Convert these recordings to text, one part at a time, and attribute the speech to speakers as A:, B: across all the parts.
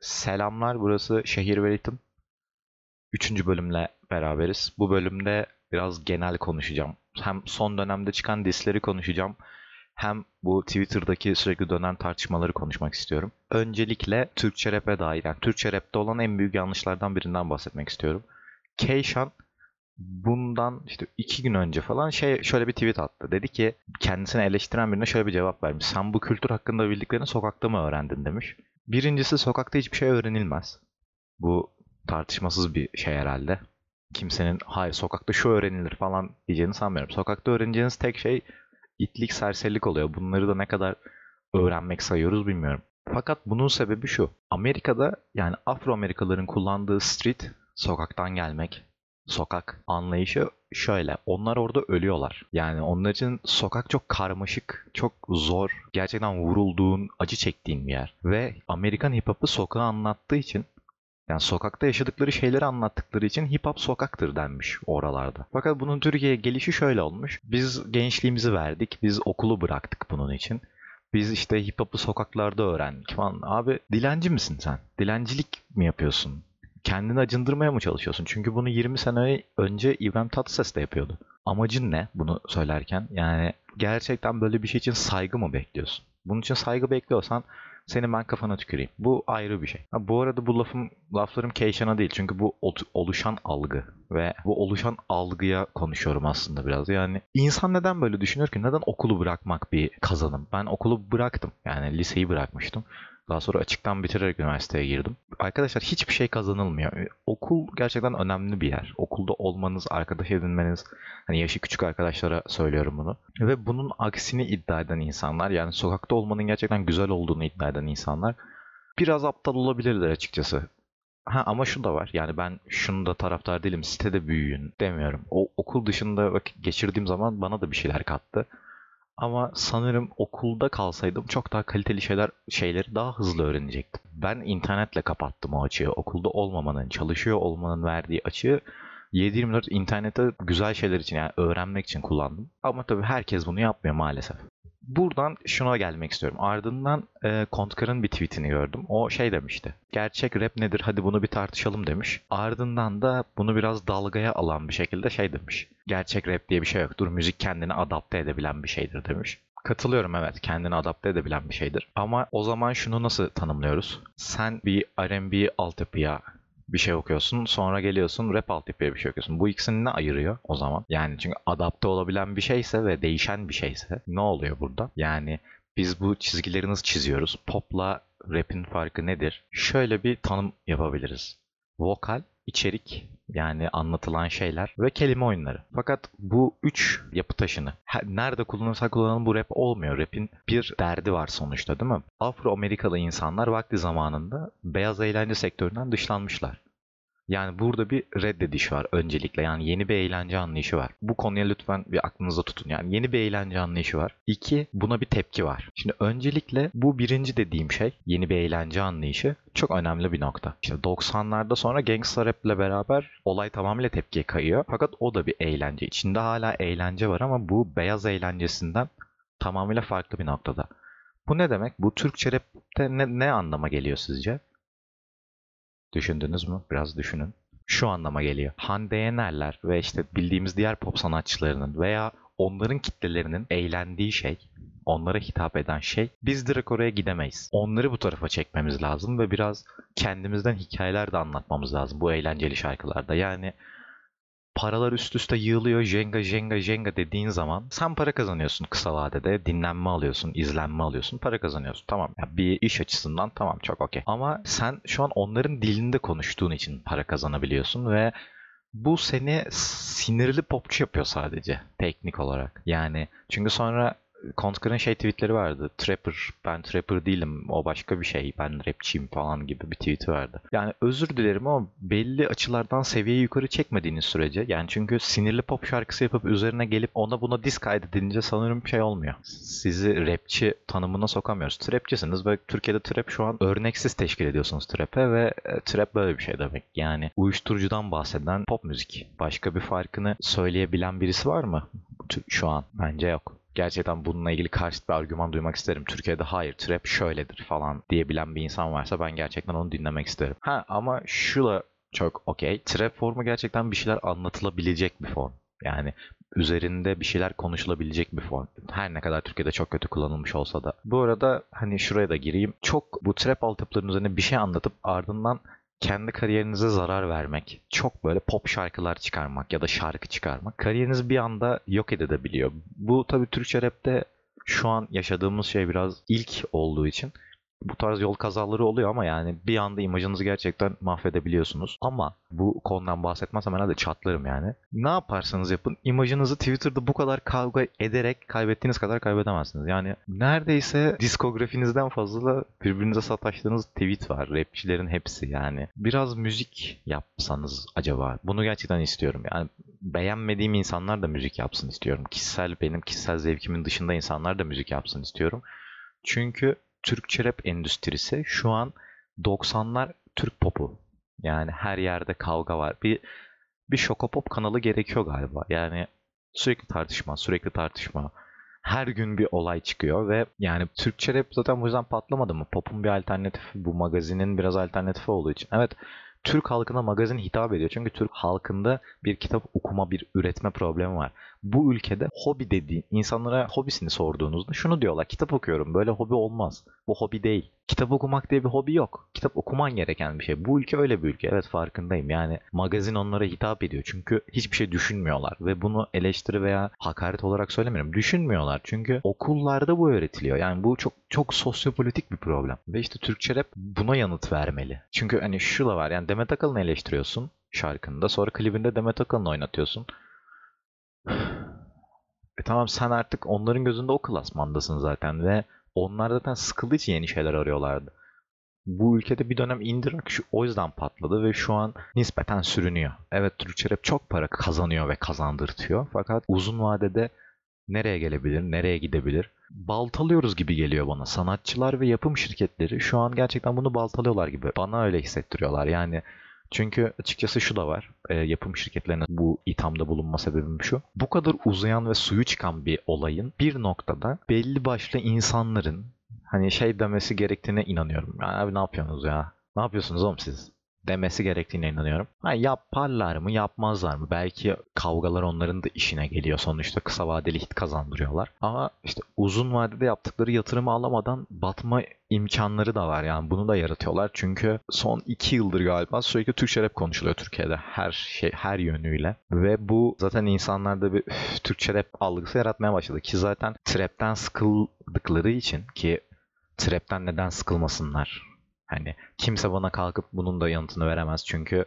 A: Selamlar, burası Şehir ve Ritim. Üçüncü bölümle beraberiz. Bu bölümde biraz genel konuşacağım. Hem son dönemde çıkan disleri konuşacağım. Hem bu Twitter'daki sürekli dönen tartışmaları konuşmak istiyorum. Öncelikle Türkçe rap'e dair, yani Türkçe rap'te olan en büyük yanlışlardan birinden bahsetmek istiyorum. Keyshan bundan işte iki gün önce falan şey şöyle bir tweet attı. Dedi ki kendisini eleştiren birine şöyle bir cevap vermiş. Sen bu kültür hakkında bildiklerini sokakta mı öğrendin demiş. Birincisi sokakta hiçbir şey öğrenilmez. Bu tartışmasız bir şey herhalde. Kimsenin hayır sokakta şu öğrenilir falan diyeceğini sanmıyorum. Sokakta öğreneceğiniz tek şey itlik, serserilik oluyor. Bunları da ne kadar öğrenmek sayıyoruz bilmiyorum. Fakat bunun sebebi şu. Amerika'da yani Afro-Amerikalıların kullandığı street, sokaktan gelmek, sokak anlayışı şöyle. Onlar orada ölüyorlar. Yani onlar için sokak çok karmaşık, çok zor. Gerçekten vurulduğun, acı çektiğin bir yer. Ve Amerikan hip hop'ı sokağı anlattığı için yani sokakta yaşadıkları şeyleri anlattıkları için hip hop sokaktır denmiş oralarda. Fakat bunun Türkiye'ye gelişi şöyle olmuş. Biz gençliğimizi verdik, biz okulu bıraktık bunun için. Biz işte hip hop'u sokaklarda öğrendik falan. Abi dilenci misin sen? Dilencilik mi yapıyorsun? Kendini acındırmaya mı çalışıyorsun? Çünkü bunu 20 sene önce İbrahim Tatlıses de yapıyordu. Amacın ne bunu söylerken? Yani gerçekten böyle bir şey için saygı mı bekliyorsun? Bunun için saygı bekliyorsan senin ben kafana tüküreyim. Bu ayrı bir şey. Ha, bu arada bu lafım laflarım Keyşan'a değil. Çünkü bu oluşan algı ve bu oluşan algıya konuşuyorum aslında biraz. Yani insan neden böyle düşünür ki? Neden okulu bırakmak bir kazanım? Ben okulu bıraktım. Yani liseyi bırakmıştım. Daha sonra açıktan bitirerek üniversiteye girdim. Arkadaşlar hiçbir şey kazanılmıyor. Okul gerçekten önemli bir yer. Okulda olmanız, arkadaş edinmeniz, hani yaşı küçük arkadaşlara söylüyorum bunu. Ve bunun aksini iddia eden insanlar, yani sokakta olmanın gerçekten güzel olduğunu iddia eden insanlar biraz aptal olabilirler açıkçası. Ha ama şu da var. Yani ben şunu da taraftar değilim. Sitede büyüyün demiyorum. O okul dışında vakit geçirdiğim zaman bana da bir şeyler kattı. Ama sanırım okulda kalsaydım çok daha kaliteli şeyler şeyleri daha hızlı öğrenecektim. Ben internetle kapattım o açığı. Okulda olmamanın, çalışıyor olmanın verdiği açığı 7-24 internette güzel şeyler için yani öğrenmek için kullandım. Ama tabii herkes bunu yapmıyor maalesef. Buradan şuna gelmek istiyorum. Ardından e, Kontkar'ın bir tweetini gördüm. O şey demişti. Gerçek rap nedir hadi bunu bir tartışalım demiş. Ardından da bunu biraz dalgaya alan bir şekilde şey demiş. Gerçek rap diye bir şey yoktur. Müzik kendini adapte edebilen bir şeydir demiş. Katılıyorum evet kendini adapte edebilen bir şeydir. Ama o zaman şunu nasıl tanımlıyoruz? Sen bir R&B altyapıya bir şey okuyorsun. Sonra geliyorsun rap altyapıya bir şey okuyorsun. Bu ikisini ne ayırıyor o zaman? Yani çünkü adapte olabilen bir şeyse ve değişen bir şeyse ne oluyor burada? Yani biz bu çizgileri nasıl çiziyoruz? Pop'la rap'in farkı nedir? Şöyle bir tanım yapabiliriz. Vokal, içerik yani anlatılan şeyler ve kelime oyunları. Fakat bu üç yapı taşını nerede kullanırsak kullanalım bu rap olmuyor. Rap'in bir derdi var sonuçta değil mi? Afro-Amerikalı insanlar vakti zamanında beyaz eğlence sektöründen dışlanmışlar. Yani burada bir reddediş var öncelikle. Yani yeni bir eğlence anlayışı var. Bu konuya lütfen bir aklınızda tutun. Yani yeni bir eğlence anlayışı var. İki, buna bir tepki var. Şimdi öncelikle bu birinci dediğim şey, yeni bir eğlence anlayışı çok önemli bir nokta. İşte 90'larda sonra gangsta rap ile beraber olay tamamıyla tepkiye kayıyor. Fakat o da bir eğlence. İçinde hala eğlence var ama bu beyaz eğlencesinden tamamıyla farklı bir noktada. Bu ne demek? Bu Türkçe rapte ne, ne anlama geliyor sizce? Düşündünüz mü? Biraz düşünün. Şu anlama geliyor. Hande Yener'ler ve işte bildiğimiz diğer pop sanatçılarının veya onların kitlelerinin eğlendiği şey, onlara hitap eden şey biz direkt oraya gidemeyiz. Onları bu tarafa çekmemiz lazım ve biraz kendimizden hikayeler de anlatmamız lazım bu eğlenceli şarkılarda. Yani paralar üst üste yığılıyor jenga jenga jenga dediğin zaman sen para kazanıyorsun kısa vadede dinlenme alıyorsun izlenme alıyorsun para kazanıyorsun tamam ya bir iş açısından tamam çok okey ama sen şu an onların dilinde konuştuğun için para kazanabiliyorsun ve bu seni sinirli popçu yapıyor sadece teknik olarak. Yani çünkü sonra Kontkar'ın şey tweetleri vardı. Trapper, ben trapper değilim. O başka bir şey. Ben rapçiyim falan gibi bir tweet vardı. Yani özür dilerim ama belli açılardan seviyeyi yukarı çekmediğiniz sürece yani çünkü sinirli pop şarkısı yapıp üzerine gelip ona buna diss kaydedince sanırım şey olmuyor. Sizi rapçi tanımına sokamıyoruz. Trapçisiniz ve Türkiye'de trap şu an örneksiz teşkil ediyorsunuz trap'e ve e, trap böyle bir şey demek. Yani uyuşturucudan bahseden pop müzik. Başka bir farkını söyleyebilen birisi var mı şu an? Bence yok. Gerçekten bununla ilgili karşıt bir argüman duymak isterim. Türkiye'de hayır trap şöyledir falan diyebilen bir insan varsa ben gerçekten onu dinlemek isterim. Ha ama şu da çok okey. Trap formu gerçekten bir şeyler anlatılabilecek bir form. Yani üzerinde bir şeyler konuşulabilecek bir form. Her ne kadar Türkiye'de çok kötü kullanılmış olsa da. Bu arada hani şuraya da gireyim. Çok bu trap altyapılarının üzerine bir şey anlatıp ardından kendi kariyerinize zarar vermek, çok böyle pop şarkılar çıkarmak ya da şarkı çıkarmak kariyerinizi bir anda yok edebiliyor. Bu tabii Türkçe rapte şu an yaşadığımız şey biraz ilk olduğu için bu tarz yol kazaları oluyor ama yani bir anda imajınızı gerçekten mahvedebiliyorsunuz. Ama bu konudan bahsetmezsem herhalde çatlarım yani. Ne yaparsanız yapın imajınızı Twitter'da bu kadar kavga ederek kaybettiğiniz kadar kaybedemezsiniz. Yani neredeyse diskografinizden fazla birbirinize sataştığınız tweet var. Rapçilerin hepsi yani. Biraz müzik yapsanız acaba? Bunu gerçekten istiyorum. Yani beğenmediğim insanlar da müzik yapsın istiyorum. Kişisel benim kişisel zevkimin dışında insanlar da müzik yapsın istiyorum. Çünkü Türkçe rap endüstrisi şu an 90'lar Türk popu. Yani her yerde kavga var. Bir bir şokopop kanalı gerekiyor galiba. Yani sürekli tartışma, sürekli tartışma. Her gün bir olay çıkıyor ve yani Türkçe rap zaten bu yüzden patlamadı mı? Pop'un bir alternatifi, bu magazinin biraz alternatifi olduğu için. Evet Türk halkına magazin hitap ediyor. Çünkü Türk halkında bir kitap okuma, bir üretme problemi var. Bu ülkede hobi dediğin, insanlara hobisini sorduğunuzda şunu diyorlar. Kitap okuyorum. Böyle hobi olmaz. Bu hobi değil. Kitap okumak diye bir hobi yok. Kitap okuman gereken bir şey. Bu ülke öyle bir ülke. Evet farkındayım. Yani magazin onlara hitap ediyor. Çünkü hiçbir şey düşünmüyorlar. Ve bunu eleştiri veya hakaret olarak söylemiyorum. Düşünmüyorlar. Çünkü okullarda bu öğretiliyor. Yani bu çok çok sosyopolitik bir problem. Ve işte Türkçe rap buna yanıt vermeli. Çünkü hani şu da var. Yani Demet Akalın'ı eleştiriyorsun şarkında. Sonra klibinde Demet Akalın'ı oynatıyorsun. E tamam sen artık onların gözünde o klasmandasın zaten ve onlar zaten sıkıldığı için yeni şeyler arıyorlardı. Bu ülkede bir dönem indie rock şu, o yüzden patladı ve şu an nispeten sürünüyor. Evet Türkçe rap çok para kazanıyor ve kazandırtıyor. Fakat uzun vadede nereye gelebilir, nereye gidebilir? Baltalıyoruz gibi geliyor bana. Sanatçılar ve yapım şirketleri şu an gerçekten bunu baltalıyorlar gibi. Bana öyle hissettiriyorlar. Yani çünkü açıkçası şu da var. E, yapım şirketlerine bu ithamda bulunma sebebim şu. Bu kadar uzayan ve suyu çıkan bir olayın bir noktada belli başlı insanların hani şey demesi gerektiğine inanıyorum. Yani abi ne yapıyorsunuz ya? Ne yapıyorsunuz oğlum siz? Demesi gerektiğine inanıyorum. Ha, yaparlar mı yapmazlar mı? Belki kavgalar onların da işine geliyor. Sonuçta kısa vadeli hit kazandırıyorlar. Ama işte uzun vadede yaptıkları yatırımı alamadan batma imkanları da var. Yani bunu da yaratıyorlar. Çünkü son iki yıldır galiba sürekli Türkçe rap konuşuluyor Türkiye'de. Her şey, her yönüyle. Ve bu zaten insanlarda bir üf, Türkçe rap algısı yaratmaya başladı. Ki zaten trapten sıkıldıkları için ki trapten neden sıkılmasınlar? Hani kimse bana kalkıp bunun da yanıtını veremez. Çünkü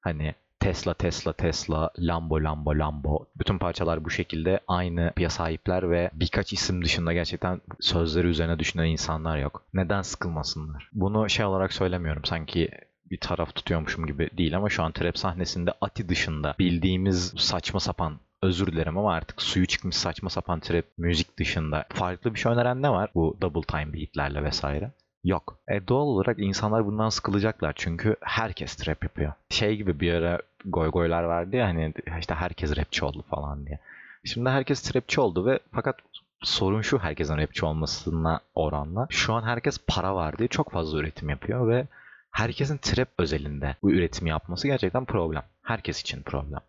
A: hani Tesla, Tesla, Tesla, Lambo, Lambo, Lambo. Bütün parçalar bu şekilde aynı piyasa sahipler ve birkaç isim dışında gerçekten sözleri üzerine düşünen insanlar yok. Neden sıkılmasınlar? Bunu şey olarak söylemiyorum sanki bir taraf tutuyormuşum gibi değil ama şu an trap sahnesinde Ati dışında bildiğimiz saçma sapan özür dilerim ama artık suyu çıkmış saçma sapan trap müzik dışında farklı bir şey öneren ne var? Bu double time beatlerle vesaire. Yok. E, doğal olarak insanlar bundan sıkılacaklar çünkü herkes trap yapıyor. Şey gibi bir ara goy goylar vardı ya hani işte herkes rapçi oldu falan diye. Şimdi herkes trapçi oldu ve fakat sorun şu herkesin rapçi olmasına oranla. Şu an herkes para var diye çok fazla üretim yapıyor ve herkesin trap özelinde bu üretimi yapması gerçekten problem. Herkes için problem.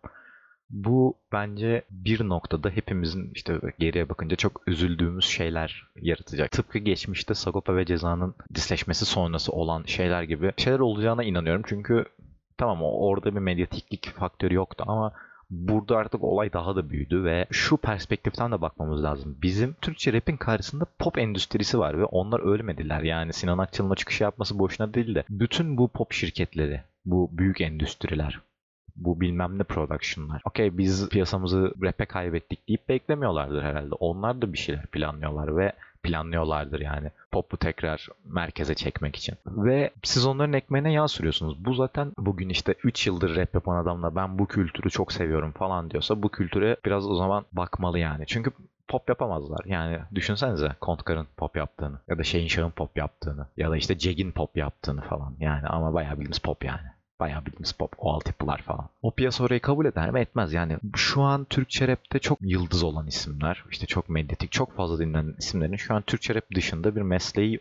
A: Bu bence bir noktada hepimizin işte geriye bakınca çok üzüldüğümüz şeyler yaratacak. Tıpkı geçmişte Sagopa ve Ceza'nın disleşmesi sonrası olan şeyler gibi şeyler olacağına inanıyorum. Çünkü tamam orada bir medyatiklik faktörü yoktu ama burada artık olay daha da büyüdü ve şu perspektiften de bakmamız lazım. Bizim Türkçe rap'in karşısında pop endüstrisi var ve onlar ölmediler. Yani Sinan Akçıl'ın çıkış yapması boşuna değil de bütün bu pop şirketleri, bu büyük endüstriler bu bilmem ne production'lar. Okey biz piyasamızı rap'e kaybettik deyip beklemiyorlardır herhalde. Onlar da bir şeyler planlıyorlar ve planlıyorlardır yani popu tekrar merkeze çekmek için. Ve siz onların ekmeğine yağ sürüyorsunuz. Bu zaten bugün işte 3 yıldır rap yapan adamla ben bu kültürü çok seviyorum falan diyorsa bu kültüre biraz o zaman bakmalı yani. Çünkü pop yapamazlar. Yani düşünsenize Kontkar'ın pop yaptığını ya da Şeyin pop yaptığını ya da işte Jeg'in pop yaptığını falan. Yani ama bayağı bildiğimiz pop yani. Bayağı bildiğimiz pop, o altyapılar falan. O piyasa orayı kabul eder mi? Etmez. Yani şu an Türkçe rapte çok yıldız olan isimler, işte çok medyatik, çok fazla dinlenen isimlerin şu an Türkçe rap dışında bir mesleği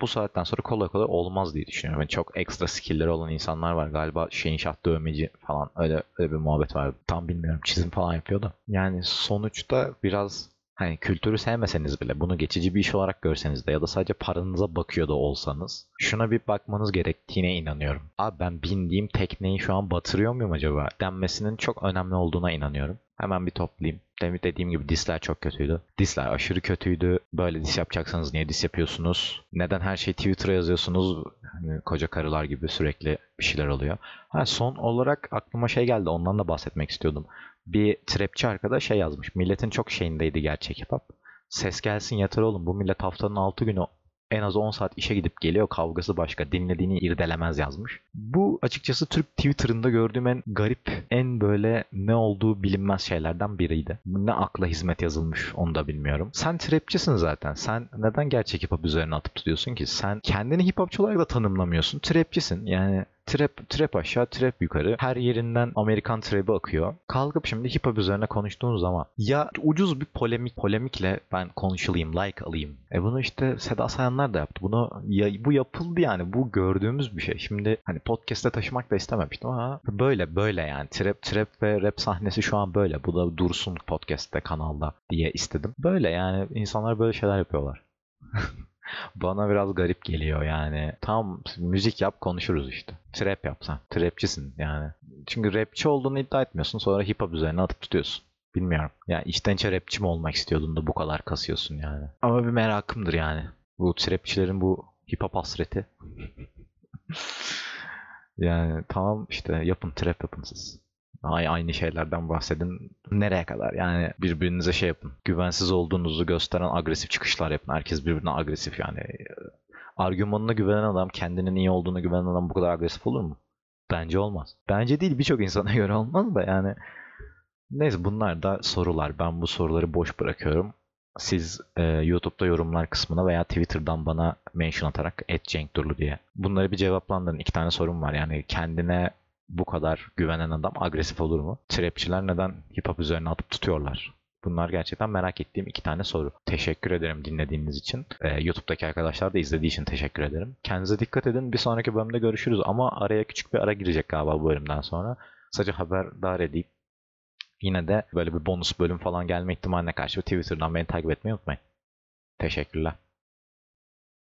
A: bu saatten sonra kolay kolay olmaz diye düşünüyorum. Yani çok ekstra skillleri olan insanlar var. Galiba şey inşaat dövmeci falan öyle, öyle bir muhabbet var. Tam bilmiyorum. Çizim falan yapıyor da. Yani sonuçta biraz hani kültürü sevmeseniz bile bunu geçici bir iş olarak görseniz de ya da sadece paranıza bakıyor da olsanız şuna bir bakmanız gerektiğine inanıyorum. Abi ben bindiğim tekneyi şu an batırıyor muyum acaba denmesinin çok önemli olduğuna inanıyorum. Hemen bir toplayayım. Demin dediğim gibi disler çok kötüydü. Disler aşırı kötüydü. Böyle dis yapacaksanız niye dis yapıyorsunuz? Neden her şeyi Twitter'a yazıyorsunuz? Hani koca karılar gibi sürekli bir şeyler oluyor. Ha, son olarak aklıma şey geldi. Ondan da bahsetmek istiyordum. Bir trapçi arkadaş şey yazmış. Milletin çok şeyindeydi gerçek hip hop. Ses gelsin yeter oğlum. Bu millet haftanın 6 günü en az 10 saat işe gidip geliyor kavgası başka dinlediğini irdelemez yazmış. Bu açıkçası Türk Twitter'ında gördüğüm en garip, en böyle ne olduğu bilinmez şeylerden biriydi. Ne akla hizmet yazılmış onu da bilmiyorum. Sen trapçisin zaten. Sen neden gerçek hip hop üzerine atıp tutuyorsun ki? Sen kendini hip hopçu olarak da tanımlamıyorsun. Trapçisin. Yani trap, trap aşağı, trap yukarı. Her yerinden Amerikan trap'i akıyor. Kalkıp şimdi hip hop üzerine konuştuğun zaman ya ucuz bir polemik polemikle ben konuşulayım, like alayım. E bunu işte Seda Sayanlar da yaptı. Bunu ya, bu yapıldı yani. Bu gördüğümüz bir şey. Şimdi hani podcast'te taşımak da istememiştim ama böyle böyle yani. Trap trap ve rap sahnesi şu an böyle. Bu da dursun podcast'te kanalda diye istedim. Böyle yani insanlar böyle şeyler yapıyorlar. Bana biraz garip geliyor yani. Tam müzik yap konuşuruz işte. Trap yapsan. Trapçisin yani. Çünkü rapçi olduğunu iddia etmiyorsun. Sonra hip hop üzerine atıp tutuyorsun. Bilmiyorum. Yani içten içe rapçi mi olmak istiyordun da bu kadar kasıyorsun yani. Ama bir merakımdır yani. Bu trapçilerin bu hip hop hasreti. yani tamam işte yapın trap yapın siz. Aynı şeylerden bahsedin. Nereye kadar? Yani birbirinize şey yapın. Güvensiz olduğunuzu gösteren agresif çıkışlar yapın. Herkes birbirine agresif yani. Argümanına güvenen adam, kendinin iyi olduğunu güvenen adam bu kadar agresif olur mu? Bence olmaz. Bence değil birçok insana göre olmaz da yani. Neyse bunlar da sorular. Ben bu soruları boş bırakıyorum. Siz e, YouTube'da yorumlar kısmına veya Twitter'dan bana mention atarak @cenkdurlu diye. Bunları bir cevaplandırın. İki tane sorum var. Yani kendine bu kadar güvenen adam agresif olur mu? Trapçiler neden hip hop üzerine atıp tutuyorlar? Bunlar gerçekten merak ettiğim iki tane soru. Teşekkür ederim dinlediğiniz için. Ee, YouTube'daki arkadaşlar da izlediği için teşekkür ederim. Kendinize dikkat edin. Bir sonraki bölümde görüşürüz ama araya küçük bir ara girecek galiba bu bölümden sonra. Sadece haberdar edeyim. Yine de böyle bir bonus bölüm falan gelme ihtimaline karşı Twitter'dan beni takip etmeyi unutmayın. Teşekkürler.